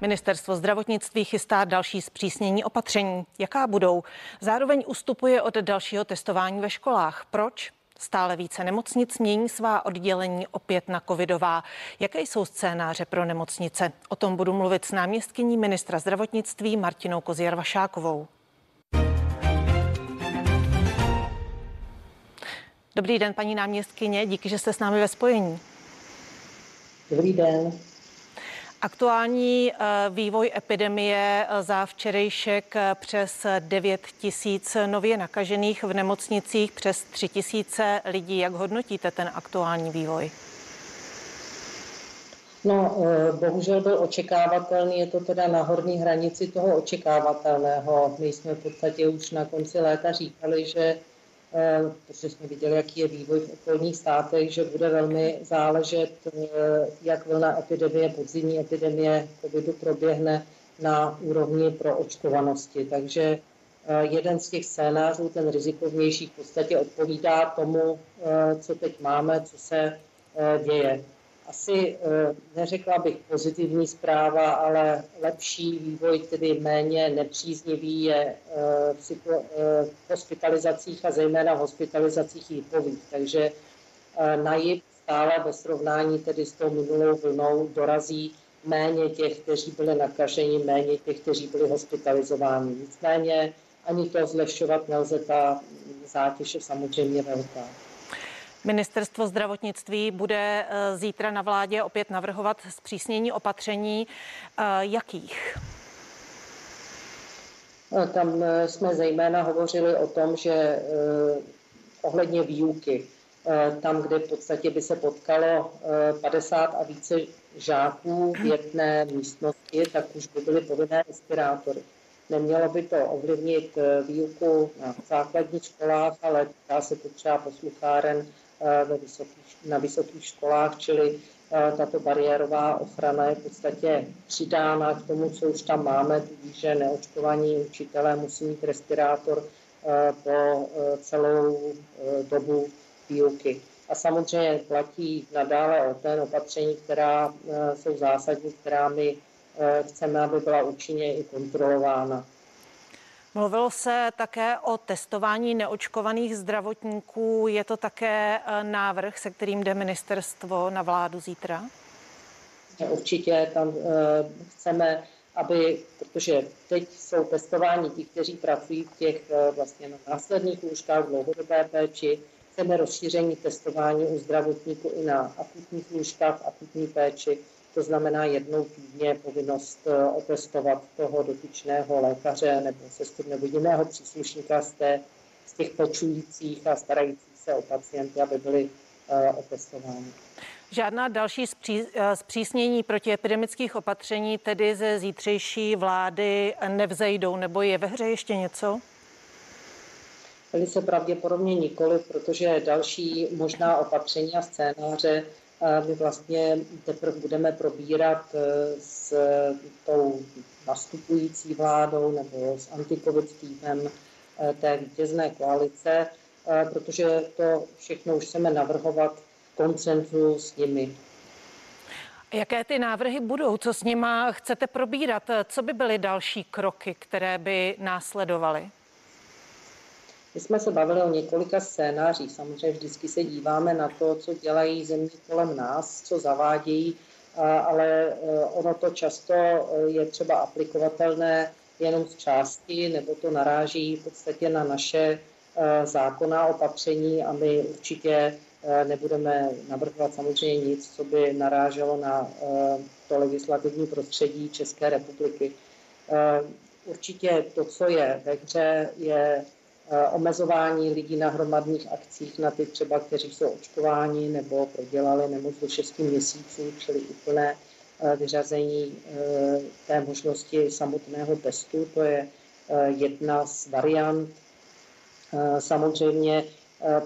Ministerstvo zdravotnictví chystá další zpřísnění opatření. Jaká budou? Zároveň ustupuje od dalšího testování ve školách. Proč? Stále více nemocnic mění svá oddělení opět na covidová. Jaké jsou scénáře pro nemocnice? O tom budu mluvit s náměstkyní ministra zdravotnictví Martinou Kozjar-Vašákovou. Dobrý den, paní náměstkyně, díky, že jste s námi ve spojení. Dobrý den. Aktuální eh, vývoj epidemie eh, za včerejšek eh, přes 9 tisíc nově nakažených v nemocnicích, přes 3 tisíce lidí. Jak hodnotíte ten aktuální vývoj? No, bohužel byl očekávatelný, je to teda na horní hranici toho očekávatelného. My jsme v podstatě už na konci léta říkali, že protože jsme viděli, jaký je vývoj v okolních státech, že bude velmi záležet, eh, jak vlna epidemie, podzimní epidemie covidu proběhne na úrovni pro očkovanosti. Takže eh, jeden z těch scénářů, ten rizikovnější, v podstatě odpovídá tomu, co teď máme, co se děje asi eh, neřekla bych pozitivní zpráva, ale lepší vývoj, tedy méně nepříznivý, je eh, v eh, hospitalizacích a zejména v hospitalizacích jípových. Takže na JIP stále ve srovnání tedy s tou minulou vlnou dorazí méně těch, kteří byli nakaženi, méně těch, kteří byli hospitalizováni. Nicméně ani to zlehčovat nelze, ta zátěž je samozřejmě velká. Ministerstvo zdravotnictví bude eh, zítra na vládě opět navrhovat zpřísnění opatření. Eh, jakých? No, tam eh, jsme zejména hovořili o tom, že ohledně výuky, tam, kde v podstatě by se potkalo 50 a více žáků v jedné místnosti, tak už by byly povinné respirátory. Nemělo by to ovlivnit výuku na základních školách, ale dá se to třeba poslucháren ve vysokých, na vysokých školách, čili eh, tato bariérová ochrana je v podstatě přidána k tomu, co už tam máme, tudíž, že neočkovaní učitelé musí mít respirátor eh, po celou dobu výuky. A samozřejmě platí nadále o ten opatření, která jsou zásadní, která my chceme, aby byla účinně i kontrolována. Mluvilo se také o testování neočkovaných zdravotníků. Je to také eh, návrh, se kterým jde ministerstvo na vládu zítra? Určitě tam uh, chceme, aby, protože teď jsou testováni ti, kteří pracují v těch uh, vlastně na následných lůžkách, dlouhodobé péči, chceme rozšíření testování u zdravotníků i na akutních lůžkách, akutní péči to znamená jednou týdně povinnost eh, otestovat toho dotyčného lékaře nebo sestru nebo jiného příslušníka z, té, z těch pečujících a starajících se o pacienty, aby byli uh, otestováni. Žádná další zpří, eh, zpřísnění protiepidemických opatření tedy ze zítřejší vlády nevzejdou, nebo je ve hře ještě něco? Velice pravděpodobně nikoli, protože další možná opatření a scénáře my vlastně teprve budeme probírat e, s tou nastupující vládou nebo s antikovid týmem e, té vítězné koalice, e, protože to všechno už chceme navrhovat koncenzu s nimi. Jaké ty návrhy budou? Co s nima chcete probírat? Co by byly další kroky, které by následovaly? My jsme se bavili o několika scénářích. Samozřejmě vždycky se díváme na to, co dělají země kolem nás, co zavádějí, ale e, ono to často e, je třeba aplikovatelné jenom z části, nebo to naráží v podstatě na naše e, zákonná opatření a my určitě nebudeme navrhovat samozřejmě nic, co by naráželo na to legislativní prostředí České republiky. Určitě to, co je ve hře, je omezování lidí na hromadných akcích na ty třeba, kteří jsou očkováni nebo prodělali nemoc do 6 měsíců, čili úplné eh, vyřazení eh, té možnosti samotného testu. To je jedna z variant. Samozřejmě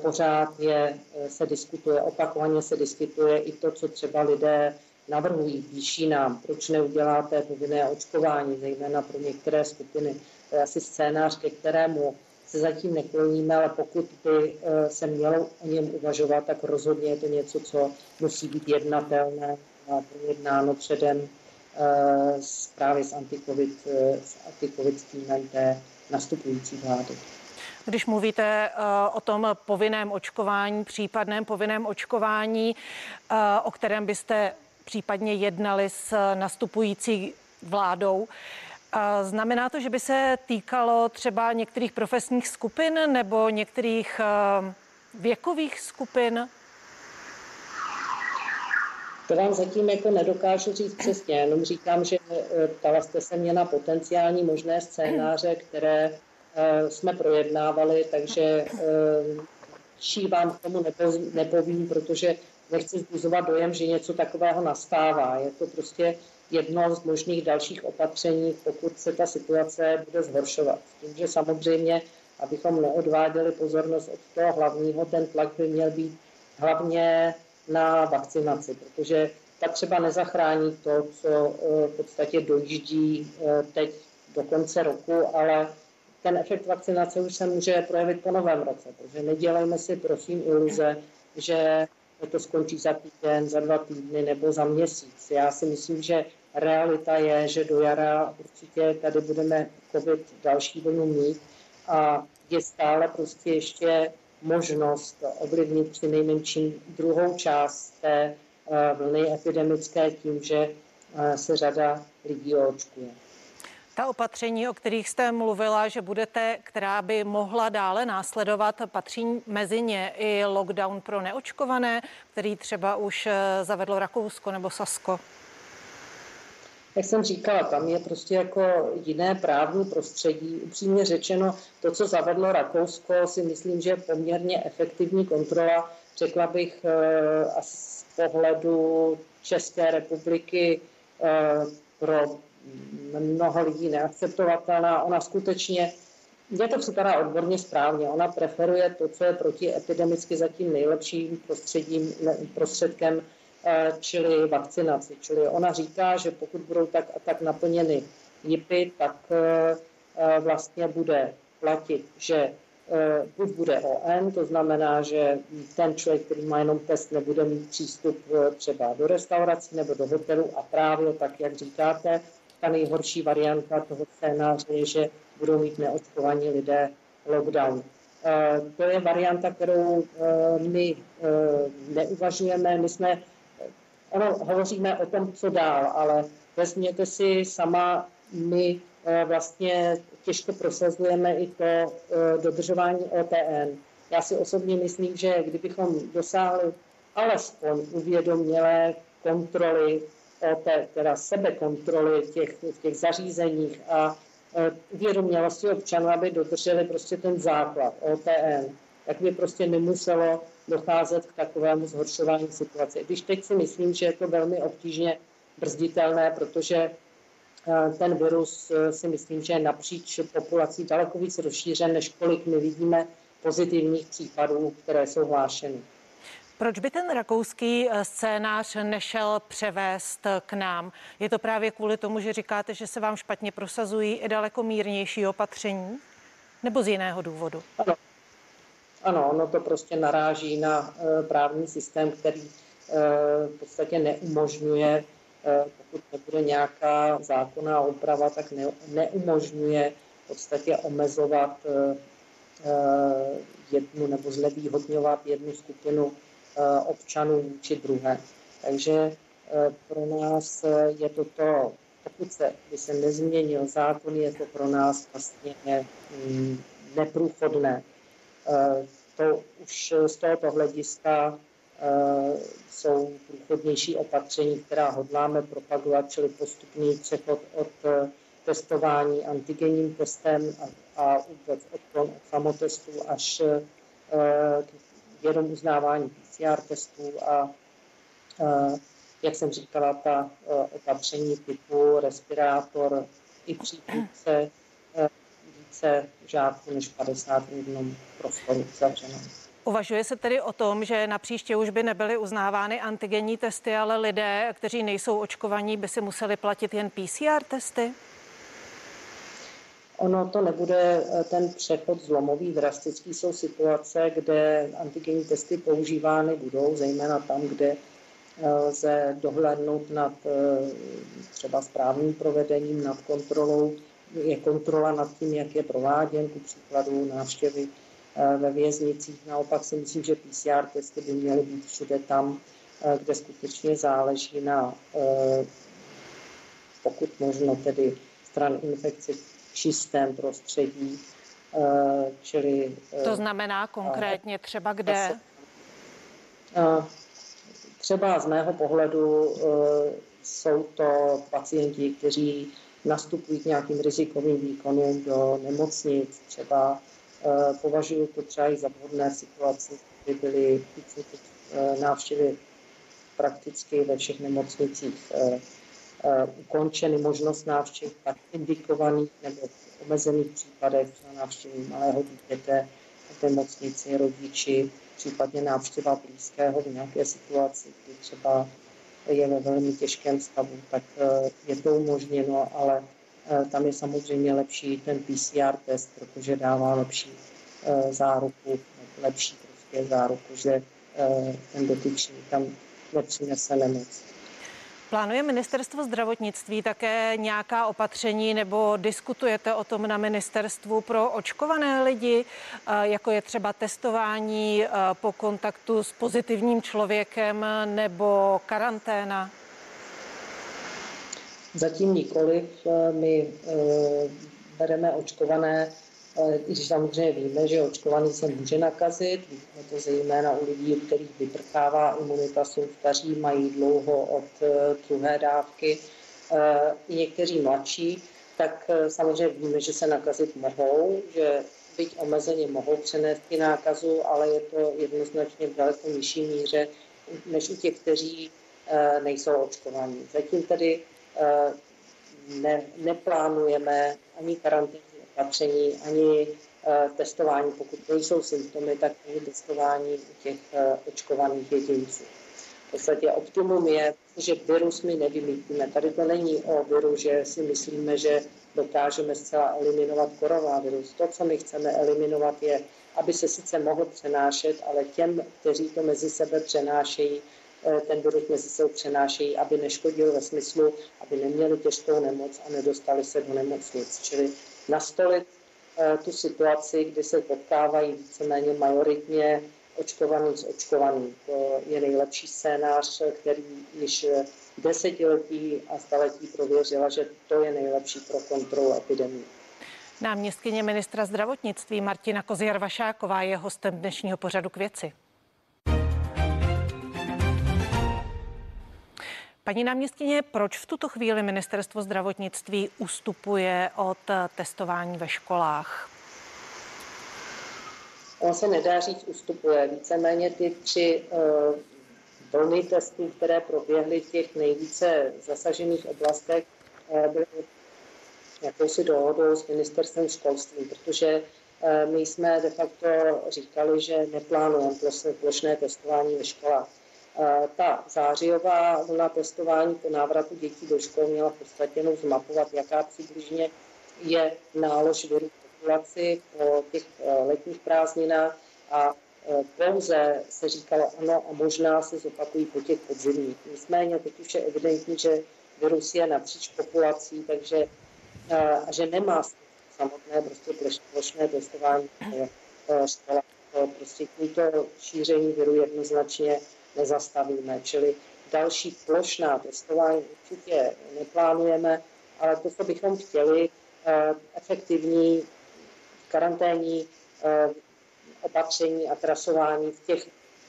pořád je, se diskutuje, opakovaně se diskutuje i to, co třeba lidé navrhují, píší nám, proč neuděláte povinné očkování, zejména pro některé skupiny. To je asi scénář, ke kterému se zatím nekloníme, ale pokud by eh, se mělo o něm uvažovat, tak rozhodně je to něco, co musí být jednatelné a projednáno předem eh, s právě s anti-COVID, s anti-COVID týmem té nastupující vlády. Když mluvíte o tom povinném očkování, případném povinném očkování, o kterém byste případně jednali s nastupující vládou, Znamená to, že by se týkalo třeba některých profesních skupin nebo některých eh, věkových skupin? To vám zatím jako nedokážu říct přesně, jenom říkám, že eh, ptala jste se mě na potenciální možné scénáře, které eh, jsme projednávali, takže čí vám k tomu nepovím, protože nechci zbuzovat dojem, že něco takového nastává. Je to prostě jedno z možných dalších opatření, pokud se ta situace bude zhoršovat. Tím, že samozřejmě, abychom neodváděli pozornost od toho hlavního, ten tlak by měl být hlavně na vakcinaci, protože ta třeba nezachrání to, co eh, v podstatě dojíždí eh, teď do konce roku, ale ten efekt vakcinace už se může projevit po novém roce, protože nedělejme si prosím iluze, že to skončí za týden, za dva týdny nebo za měsíc. Já si myslím, že realita je, že do jara určitě tady budeme COVID další vlnu mít a je stále prostě ještě možnost ovlivnit při nejmenším druhou část té eh, vlny epidemické tím, že eh, se řada lidí očkuje. Ta opatření, o kterých jste mluvila, že budete, která by mohla dále následovat, patří mezi ně i lockdown pro neočkované, který třeba už eh, zavedlo Rakousko nebo Sasko? Jak jsem říkala, tam je prostě jako jiné právní prostředí. Upřímně řečeno, to, co zavedlo Rakousko, si myslím, že je poměrně efektivní kontrola. Řekla bych eh, z pohledu České republiky eh, pro mnoho lidí neakceptovatelná. Ona skutečně, mě to připadá odborně správně, ona preferuje to, co je protiepidemicky zatím nejlepším prostředím, prostředkem čili vakcinaci. Čili ona říká, že pokud budou tak a tak naplněny JIPy, tak eh, eh, vlastně bude platit, že buď bude ON, to znamená, že ten člověk, který má jenom test, nebude mít přístup třeba do restaurací nebo do hotelu a právě tak, jak říkáte, ta nejhorší varianta toho scénáře je, že budou mít neočkovaní lidé lockdown. To je varianta, kterou my neuvažujeme. My jsme ono hovoříme o tom, co dál, ale vezměte si sama, my eh, vlastně těžko prosazujeme i to eh, dodržování OTN. Já si osobně myslím, že kdybychom dosáhli alespoň uvědomělé kontroly, teda sebekontroly těch, v těch zařízeních a eh, uvědomělosti občanů, aby dodrželi prostě ten základ OTN, tak by prostě nemuselo docházet k takovému zhoršování situace. Když teď si myslím, že je to velmi obtížně brzditelné, protože eh, ten virus eh, si myslím, že je napříč populací daleko víc rozšířen, než kolik my vidíme pozitivních případů, které jsou hlášeny. Proč by ten rakouský eh, scénář nešel převést k nám? Je to právě kvůli tomu, že říkáte, že se vám špatně prosazují i daleko mírnější opatření? Nebo z jiného důvodu? Ano, ano, ono to prostě naráží na eh, právní systém, který eh, v podstatě neumožňuje, eh, pokud nebude nějaká zákonná úprava, tak ne, neumožňuje v podstatě omezovat jednu nebo znevýhodňovat jednu skupinu občanů vůči druhé. Takže pro nás je to to, pokud se, by se nezměnil zákon, je to pro nás vlastně mm, neprůchodné. Eh, to už z tohoto hlediska eh, jsou průchodnější opatření, která hodláme propagovat, čili postupný přechod od eh, testování antigenním testem a, vůbec odklon od samotestů až k jenom uznávání PCR testů a jak jsem říkala, ta opatření typu respirátor i přípůdce více žáků než 50 v jednom prostoru zavřeném. Uvažuje se tedy o tom, že na příště už by nebyly uznávány antigenní testy, ale lidé, kteří nejsou očkovaní, by si museli platit jen PCR testy? Ono to nebude eh, ten přechod zlomový, drastický. Jsou situace, kde antigenní testy používány budou, zejména tam, kde lze dohlédnout nad třeba správným provedením, nad kontrolou, je kontrola nad tím, jak je prováděn, ku příkladu návštěvy ve věznicích. Naopak si myslím, že PCR testy by měly být všude tam, kde skutečně záleží na, pokud možno tedy stran infekce v čistém prostředí, čili... To znamená konkrétně třeba kde? Třeba z mého pohledu jsou to pacienti, kteří nastupují k nějakým rizikovým výkonům do nemocnic. Třeba považuji to třeba i za vhodné situaci, kdy byly návštěvy prakticky ve všech nemocnicích ukončeny možnost návštěv tak indikovaných nebo v omezených případech třeba návštěvy malého dítěte v nemocnici, rodiči, případně návštěva blízkého v nějaké situaci, kdy třeba je ve velmi těžkém stavu, tak je to umožněno, ale tam je samozřejmě lepší ten PCR test, protože dává lepší záruku, lepší prostě záruku, že ten dotyčný tam nepřinese nemoc. Plánuje ministerstvo zdravotnictví také nějaká opatření nebo diskutujete o tom na ministerstvu pro očkované lidi, jako je třeba testování po kontaktu s pozitivním člověkem nebo karanténa? Zatím nikoliv. My bereme očkované i když samozřejmě víme, že očkovaný se může nakazit, víme to zejména u lidí, u kterých vyprchává imunita, jsou staří, mají dlouho od eh, druhé dávky, eh, i někteří mladší, tak eh, samozřejmě víme, že se nakazit mohou, že byť omezeně mohou přenést i nákazu, ale je to jednoznačně v daleko nižší míře, než u těch, kteří nejsou očkovaní. Zatím tedy ne, neplánujeme ani karanténu opatření, ani eh, testování, pokud nejsou symptomy, tak ani testování u těch eh, očkovaných jedinců. V podstatě optimum je, že virus my nevymítíme. Tady to není o viru, že si myslíme, že dokážeme zcela eliminovat koronavirus. To, co my chceme eliminovat, je, aby se sice mohl přenášet, ale těm, kteří to mezi sebe přenášejí, eh, ten virus mezi sebou přenášejí, aby neškodil ve smyslu, aby neměli těžkou nemoc a nedostali se do nemocnic. Čili nastolit eh, tu situaci, kdy se potkávají víceméně majoritně očkovaný s očkovaným. To je nejlepší scénář, který již desetiletí a staletí prověřila, že to je nejlepší pro kontrolu epidemie. Náměstkyně ministra zdravotnictví Martina Koziar-Vašáková je hostem dnešního pořadu k věci. Paní náměstkyně, proč v tuto chvíli ministerstvo zdravotnictví ustupuje od testování ve školách? On se nedá říct ustupuje. Víceméně ty tři uh, vlny testů, které proběhly v těch nejvíce zasažených oblastech, uh, byly jakousi dohodou s ministerstvem školství, protože my jsme de facto říkali, že neplánujeme plošné testování ve školách ta zářijová vlna testování po návratu dětí do škol měla v podstatě jenom zmapovat, jaká přibližně je nálož viru populaci po těch eh, letních prázdninách a eh, pouze se říkalo ano a možná se zopakují po těch podzimních. Nicméně teď už je evidentní, že virus je napříč populací, takže eh, a že nemá samotné prostě plošné testování škola. Prostě tímto šíření viru jednoznačně nezastavíme. Čili další plošná testování určitě neplánujeme, ale to, co bychom chtěli, eh, efektivní karanténní eh, opatření a trasování v těch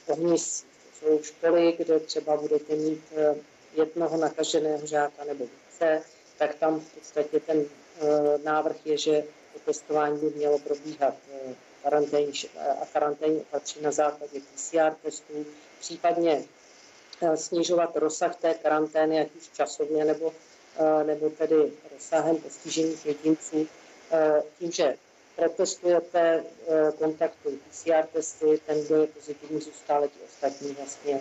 ohniscích. Jsou školy, kde třeba budete mít eh, jednoho nakaženého žáka nebo více, tak tam v podstatě ten návrh je, že to testování by mělo probíhat karanténní a karanténní opatření na základě PCR testů, případně eh, snižovat rozsah té karantény, ať už časově nebo, eh, nebo tedy rozsahem postižených jedinců, eh, tím, že protestujete kontakty PCR testy, ten, kdo je pozitivní, zůstále ti ostatní vlastně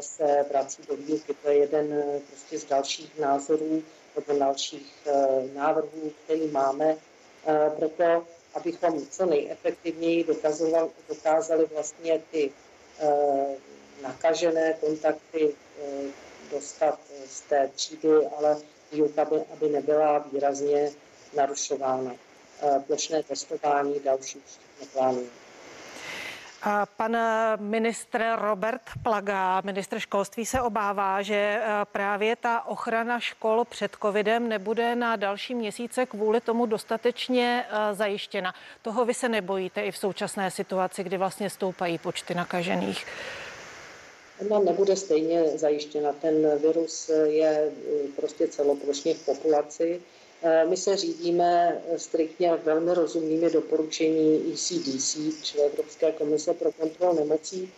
se vrací do výuky. To je jeden prostě z dalších názorů nebo dalších návrhů, který máme. Proto abychom co nejefektivněji dokázali vlastně ty e, nakažené kontakty dostat z té třídy, ale výuka by, aby nebyla výrazně narušována. Plošné testování další neplánujeme. Pan ministr Robert Plaga, ministr školství, se obává, že eh, právě ta ochrana škol před covidem nebude na další měsíce kvůli tomu dostatečně eh, zajištěna. Toho vy se nebojíte i v současné situaci, kdy vlastně stoupají počty nakažených? No, nebude stejně zajištěna. Ten virus je eh, prostě celoplošně v populaci my se řídíme striktně velmi rozumnými doporučení ECDC, čili Evropské komise pro kontrolu nemocí,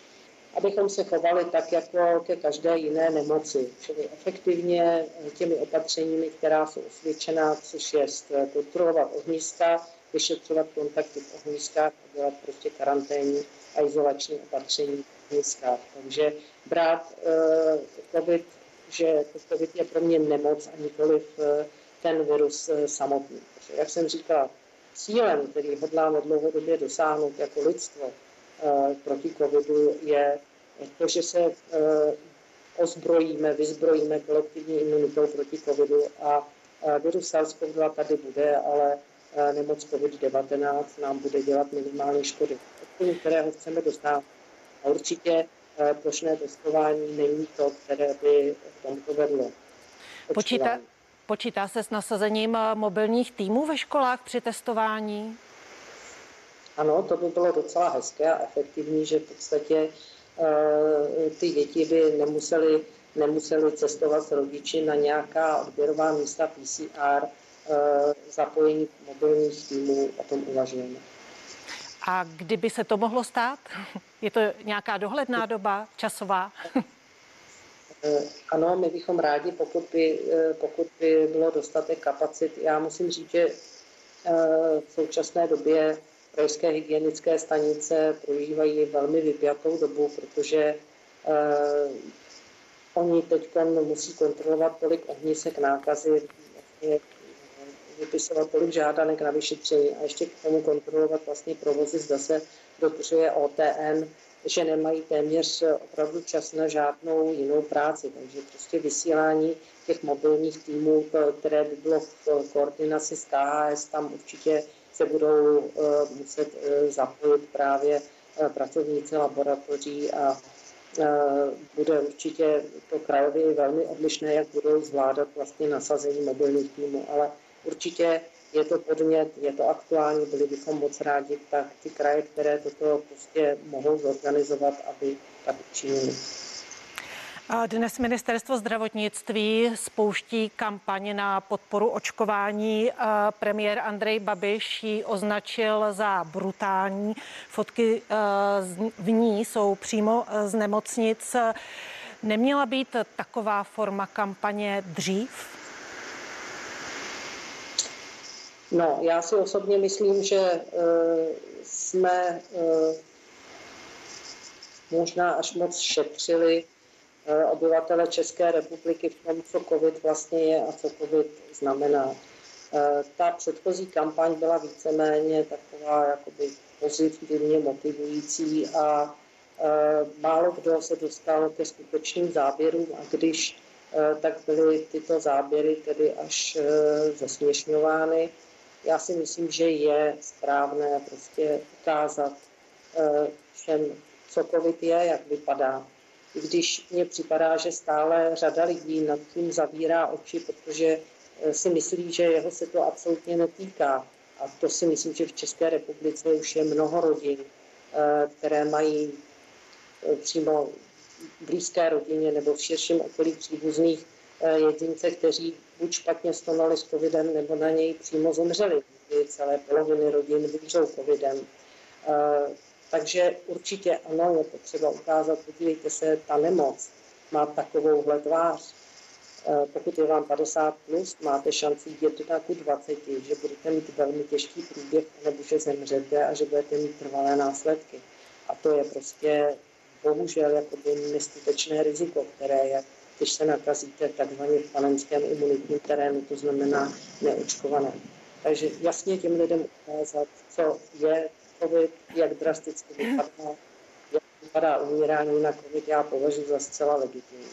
abychom se chovali tak, jako ke každé jiné nemoci, čili efektivně těmi opatřeními, která jsou osvědčená, což je kontrolovat ohniska, vyšetřovat kontakty v ohniskách a dělat prostě karanténní a izolační opatření v ohniskách. Takže brát uh, COVID, že COVID je pro mě nemoc a nikoliv ten virus eh, samotný. Jak jsem říkal, cílem, který hodláme dlouhodobě dosáhnout jako lidstvo eh, proti covidu, je to, že se eh, ozbrojíme, vyzbrojíme kolektivní imunitou proti covidu a virus SARS-CoV-2 tady bude, ale nemoc COVID-19 nám bude dělat minimální škody, od kterého chceme dostat. A určitě plošné testování není to, které by k tomu vedlo. Počítá, Počítá se s nasazením eh, mobilních týmů ve školách při testování? Ano, to by bylo docela hezké a efektivní, že v podstatě uh, ty děti by nemuseli, nemuseli cestovat s rodiči na nějaká odběrová místa PCR, eh, zapojení mobilních týmů, o tom uvažujeme. A kdyby se to mohlo stát? Je to nějaká dohledná doba, časová? Eh, ano, my bychom rádi, pokud by, eh, pokud by bylo dostatek kapacit. Já musím říct, že eh, v současné době krajské hygienické stanice prožívají velmi vypjatou dobu, protože oni teď musí kontrolovat tolik ohnisek nákazy, vlastně vypisovat tolik žádanek na vyšetření a ještě k tomu kontrolovat vlastně provozy, zda se dodržuje OTN, že nemají téměř opravdu čas na žádnou jinou práci. Takže prostě vysílání těch mobilních týmů, které by bylo v koordinaci s KHS, tam určitě se budou eh, muset eh, zapojit právě eh, pracovníci laboratoří a bude určitě to krajově velmi odlišné, jak budou zvládat vlastně nasazení mobilních týmů, ale určitě je to podnět, je to aktuální, byli bychom moc rádi, tak ty kraje, které toto prostě mohou zorganizovat, aby tak učinili. Dnes ministerstvo zdravotnictví spouští kampaň na podporu očkování. Premiér Andrej Babiš ji označil za brutální. Fotky v ní jsou přímo z nemocnic. Neměla být taková forma kampaně dřív? No, já si osobně myslím, že e, jsme e, možná až moc šetřili e, obyvatele České republiky v tom, co COVID vlastně je a co COVID znamená. Ta předchozí kampaň byla víceméně taková jakoby pozitivně motivující a málo kdo se dostal ke skutečným záběrům a když tak byly tyto záběry tedy až zesměšňovány já si myslím, že je správné prostě ukázat eh, všem, co COVID je, jak vypadá. I když mně připadá, že stále řada lidí nad tím zavírá oči, protože eh, si myslí, že jeho se to absolutně netýká. A to si myslím, že v České republice už je mnoho rodin, eh, které mají přímo blízké rodině nebo v širším okolí příbuzných jedince, kteří buď špatně stonali s covidem, nebo na něj přímo zemřeli. Celé poloviny rodin vymřou covidem. Takže určitě ano, je potřeba ukázat, podívejte se, ta nemoc má takovouhle tvář. Pokud je vám 50 plus, máte šanci jít na ku 20, že budete mít velmi těžký průběh, nebo že zemřete a že budete mít trvalé následky. A to je prostě bohužel jakoby neskutečné riziko, které je když se nakazíte takzvaně v panenském imunitním terénu, to znamená neočkované. Takže jasně těm lidem ukázat, co je COVID, jak drasticky vypadá, jak vypadá umírání na COVID, já považuji za zcela legitimní.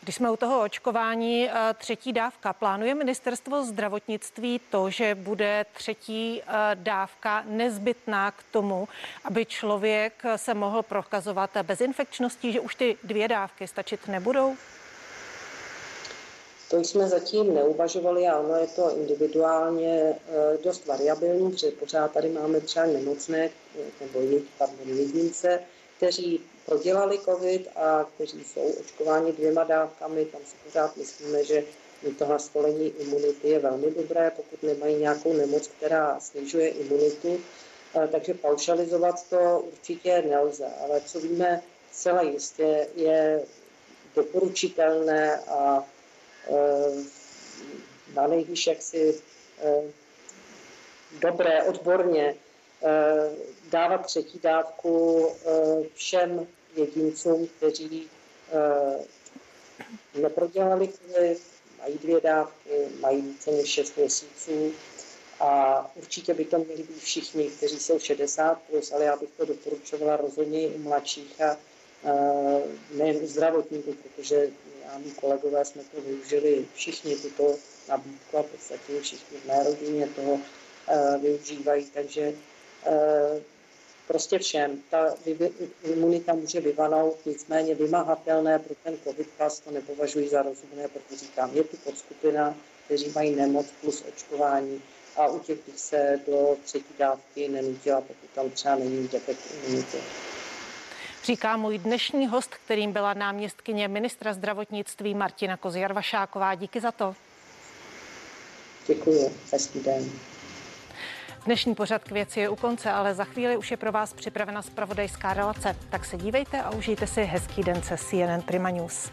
Když jsme u toho očkování, eh, třetí dávka, plánuje ministerstvo zdravotnictví to, že bude třetí eh, dávka nezbytná k tomu, aby člověk se mohl prokazovat bezinfekčností, že už ty dvě dávky stačit nebudou? To jsme zatím neuvažovali a ono je to individuálně eh, dost variabilní, protože pořád tady máme třeba nemocné nebo jedince, kteří prodělali covid a kteří jsou očkováni dvěma dávkami. Tam si pořád myslíme, že to nastolení imunity je velmi dobré, pokud nemají nějakou nemoc, která snižuje imunitu. Eh, takže paušalizovat to určitě nelze, ale co víme zcela jistě, je doporučitelné a Eh, na nejvíc jaksi eh, dobré, odborně eh, dávat třetí dávku všem jedincům, kteří neprodělali covid, mají dvě dávky, mají více než 6 měsíců. A určitě by to měli být všichni, kteří jsou 60+, plus, ale já bych to doporučovala rozhodně i u mladších a nejen u zdravotníků, protože já mý kolegové jsme to využili všichni tuto nabídku a v podstatě všichni v mé rodině toho uh, využívají, takže uh, prostě všem. Ta imunita může vyvanout, nicméně vymahatelné pro ten covid pas to nepovažuji za rozumné, protože říkám, je tu podskupina, kteří mají nemoc plus očkování a u těch se do třetí dávky nenutila, pokud tam třeba není defekt imunity říká můj dnešní host, kterým byla náměstkyně ministra zdravotnictví Martina Kozjarvašáková. Díky za to. Děkuji, hezký den. Dnešní pořad k věci je u konce, ale za chvíli už je pro vás připravena spravodajská relace. Tak se dívejte a užijte si hezký den se CNN Prima News.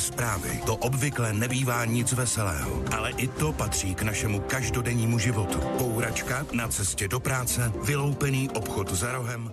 Zprávy. To obvykle nebývá nic veselého, ale i to patří k našemu každodennímu životu. Pouračka na cestě do práce, vyloupený obchod za rohem,